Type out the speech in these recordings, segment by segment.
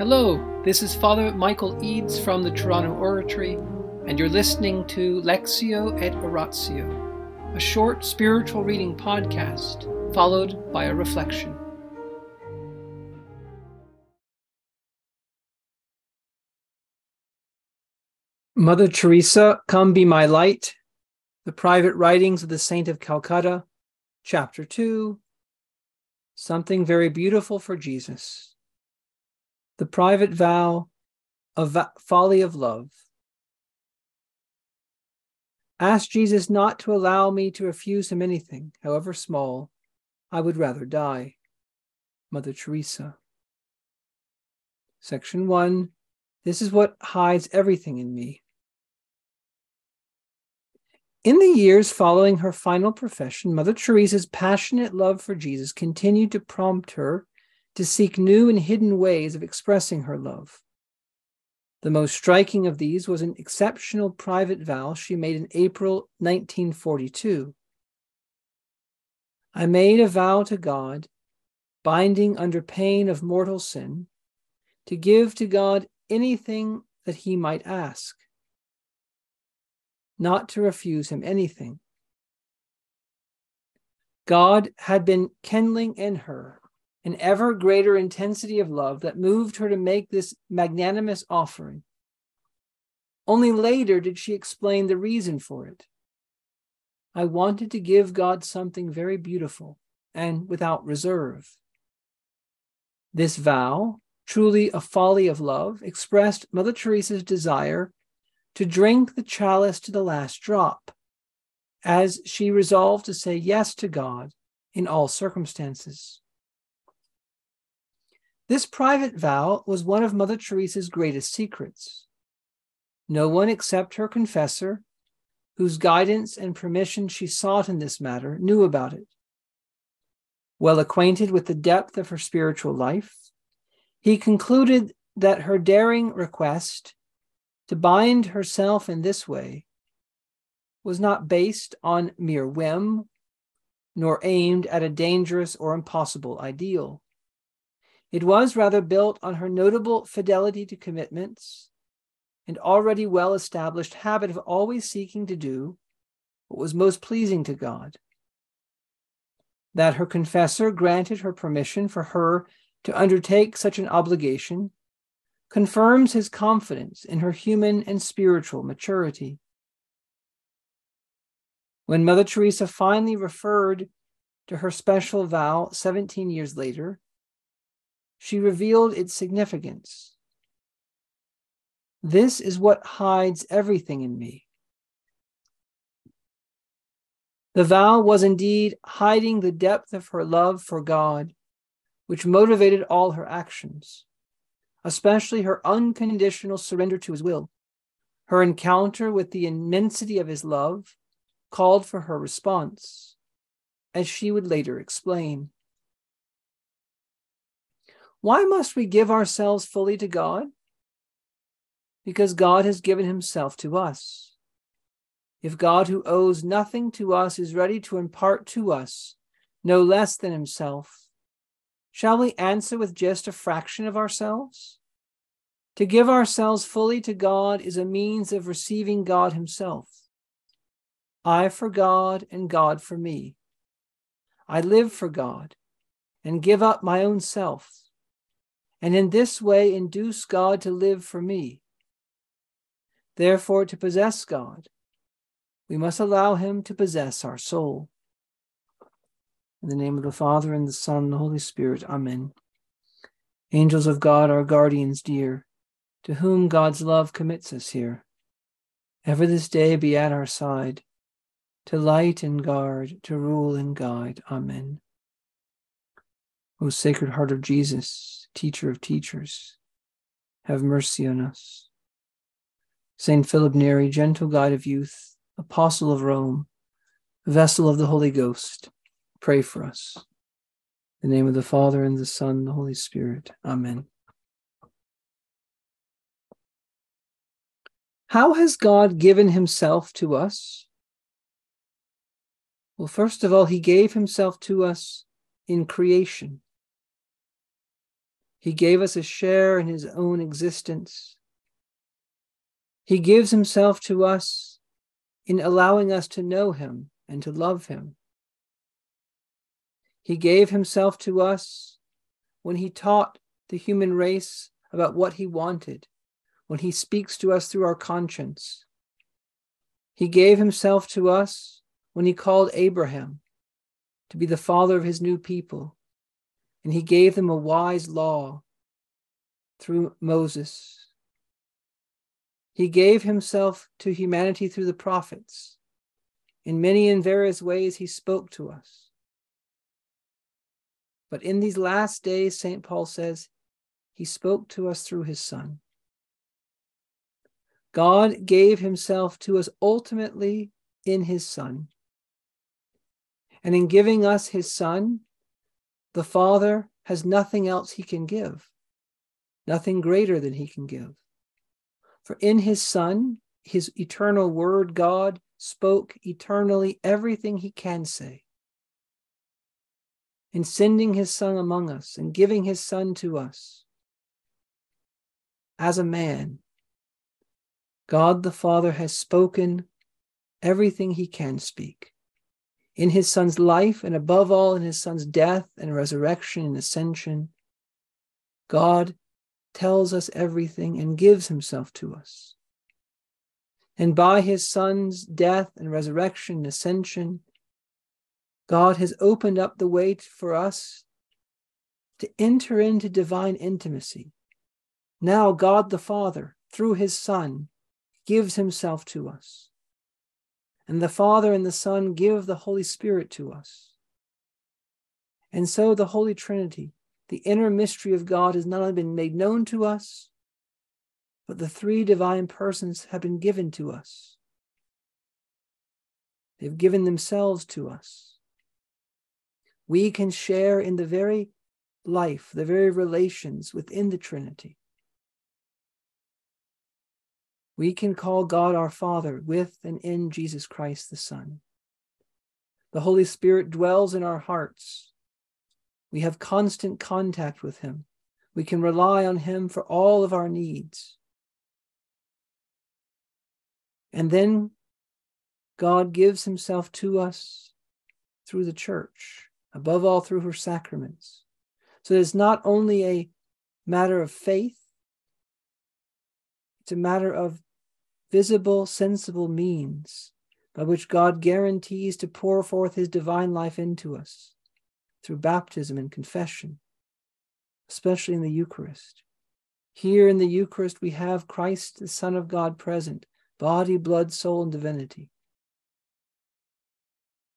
Hello, this is Father Michael Eades from the Toronto Oratory, and you're listening to Lectio et Oratio, a short spiritual reading podcast followed by a reflection. Mother Teresa, Come Be My Light, the Private Writings of the Saint of Calcutta, Chapter 2 Something Very Beautiful for Jesus the private vow of folly of love. Ask Jesus not to allow me to refuse him anything, however small. I would rather die. Mother Teresa. Section 1 This is what hides everything in me. In the years following her final profession, Mother Teresa's passionate love for Jesus continued to prompt her to seek new and hidden ways of expressing her love. The most striking of these was an exceptional private vow she made in April 1942. I made a vow to God, binding under pain of mortal sin, to give to God anything that he might ask, not to refuse him anything. God had been kindling in her an ever greater intensity of love that moved her to make this magnanimous offering. Only later did she explain the reason for it. I wanted to give God something very beautiful and without reserve. This vow, truly a folly of love, expressed Mother Teresa's desire to drink the chalice to the last drop, as she resolved to say yes to God in all circumstances. This private vow was one of Mother Teresa's greatest secrets. No one except her confessor, whose guidance and permission she sought in this matter, knew about it. Well acquainted with the depth of her spiritual life, he concluded that her daring request to bind herself in this way was not based on mere whim, nor aimed at a dangerous or impossible ideal. It was rather built on her notable fidelity to commitments and already well established habit of always seeking to do what was most pleasing to God. That her confessor granted her permission for her to undertake such an obligation confirms his confidence in her human and spiritual maturity. When Mother Teresa finally referred to her special vow 17 years later, she revealed its significance. This is what hides everything in me. The vow was indeed hiding the depth of her love for God, which motivated all her actions, especially her unconditional surrender to his will. Her encounter with the immensity of his love called for her response, as she would later explain. Why must we give ourselves fully to God? Because God has given himself to us. If God, who owes nothing to us, is ready to impart to us no less than himself, shall we answer with just a fraction of ourselves? To give ourselves fully to God is a means of receiving God himself. I for God and God for me. I live for God and give up my own self and in this way induce God to live for me. Therefore, to possess God, we must allow Him to possess our soul. In the name of the Father, and the Son, and the Holy Spirit, Amen. Angels of God, our guardians dear, to whom God's love commits us here, ever this day be at our side, to light and guard, to rule and guide. Amen. O Sacred Heart of Jesus, Teacher of teachers, have mercy on us. Saint Philip Neri, gentle guide of youth, apostle of Rome, vessel of the Holy Ghost, pray for us. In the name of the Father, and the Son, and the Holy Spirit. Amen. How has God given himself to us? Well, first of all, he gave himself to us in creation. He gave us a share in his own existence. He gives himself to us in allowing us to know him and to love him. He gave himself to us when he taught the human race about what he wanted, when he speaks to us through our conscience. He gave himself to us when he called Abraham to be the father of his new people, and he gave them a wise law through Moses. He gave himself to humanity through the prophets. In many and various ways, he spoke to us. But in these last days, St. Paul says, he spoke to us through his Son. God gave himself to us ultimately in his Son. And in giving us his Son, the Father has nothing else he can give, nothing greater than he can give. For in his Son, his eternal Word, God spoke eternally everything he can say. In sending his Son among us and giving his Son to us, as a man, God the Father has spoken everything he can speak. In his Son's life, and above all, in his Son's death and resurrection and ascension, God tells us everything and gives himself to us. And by his Son's death and resurrection and ascension, God has opened up the way for us to enter into divine intimacy. Now, God the Father, through his Son, gives himself to us. And the Father and the Son give the Holy Spirit to us. And so the Holy Trinity the inner mystery of God has not only been made known to us, but the three divine persons have been given to us. They've given themselves to us. We can share in the very life, the very relations within the Trinity. We can call God our Father with and in Jesus Christ the Son. The Holy Spirit dwells in our hearts we have constant contact with Him. We can rely on Him for all of our needs. And then God gives Himself to us through the church, above all through her sacraments. So it's not only a matter of faith, it's a matter of visible, sensible means by which God guarantees to pour forth His divine life into us through baptism and confession, especially in the Eucharist. Here in the Eucharist, we have Christ, the Son of God, present body, blood, soul, and divinity.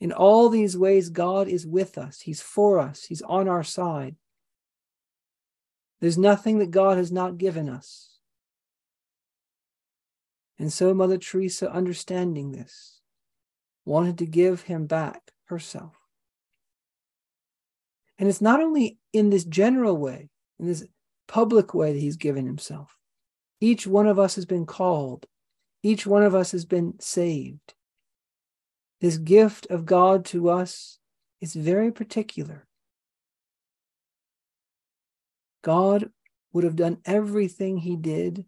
In all these ways, God is with us. He's for us. He's on our side. There's nothing that God has not given us. And so, Mother Teresa, understanding this, wanted to give him back herself. And it's not only in this general way, in this public way that he's given himself. Each one of us has been called, each one of us has been saved. This gift of God to us is very particular. God would have done everything he did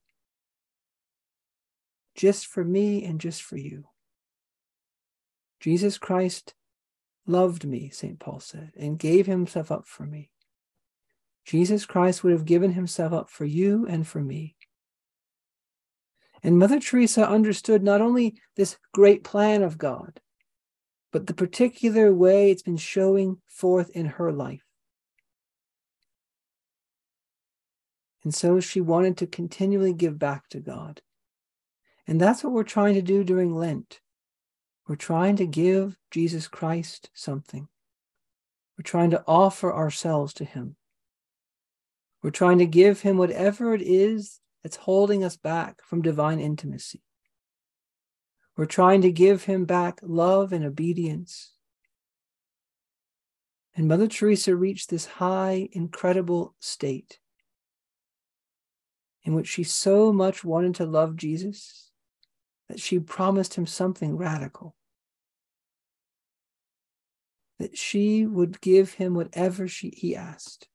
just for me and just for you. Jesus Christ loved me, St. Paul said, and gave himself up for me. Jesus Christ would have given himself up for you and for me. And Mother Teresa understood not only this great plan of God, but the particular way it's been showing forth in her life. And so she wanted to continually give back to God. And that's what we're trying to do during Lent. We're trying to give Jesus Christ something. We're trying to offer ourselves to Him. We're trying to give Him whatever it is that's holding us back from divine intimacy. We're trying to give Him back love and obedience. And Mother Teresa reached this high, incredible state in which she so much wanted to love Jesus that she promised him something radical. That she would give him whatever she, he asked.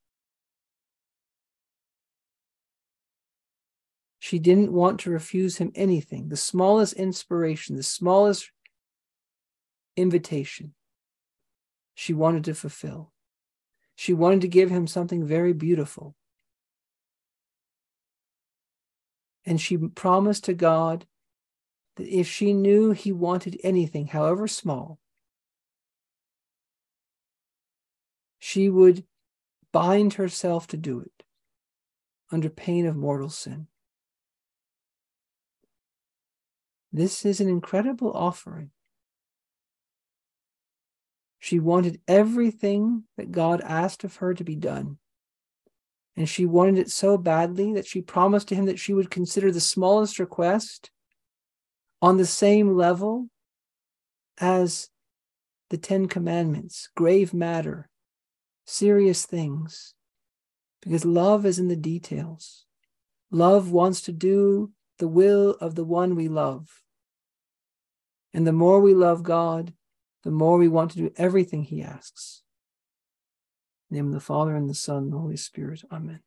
She didn't want to refuse him anything, the smallest inspiration, the smallest invitation. She wanted to fulfill. She wanted to give him something very beautiful. And she promised to God that if she knew he wanted anything, however small, she would bind herself to do it under pain of mortal sin. This is an incredible offering. She wanted everything that God asked of her to be done. And she wanted it so badly that she promised to him that she would consider the smallest request on the same level as the Ten Commandments, grave matter, serious things, because love is in the details. Love wants to do the will of the one we love. And the more we love God, the more we want to do everything he asks. In the name of the Father and the Son and the Holy Spirit. Amen.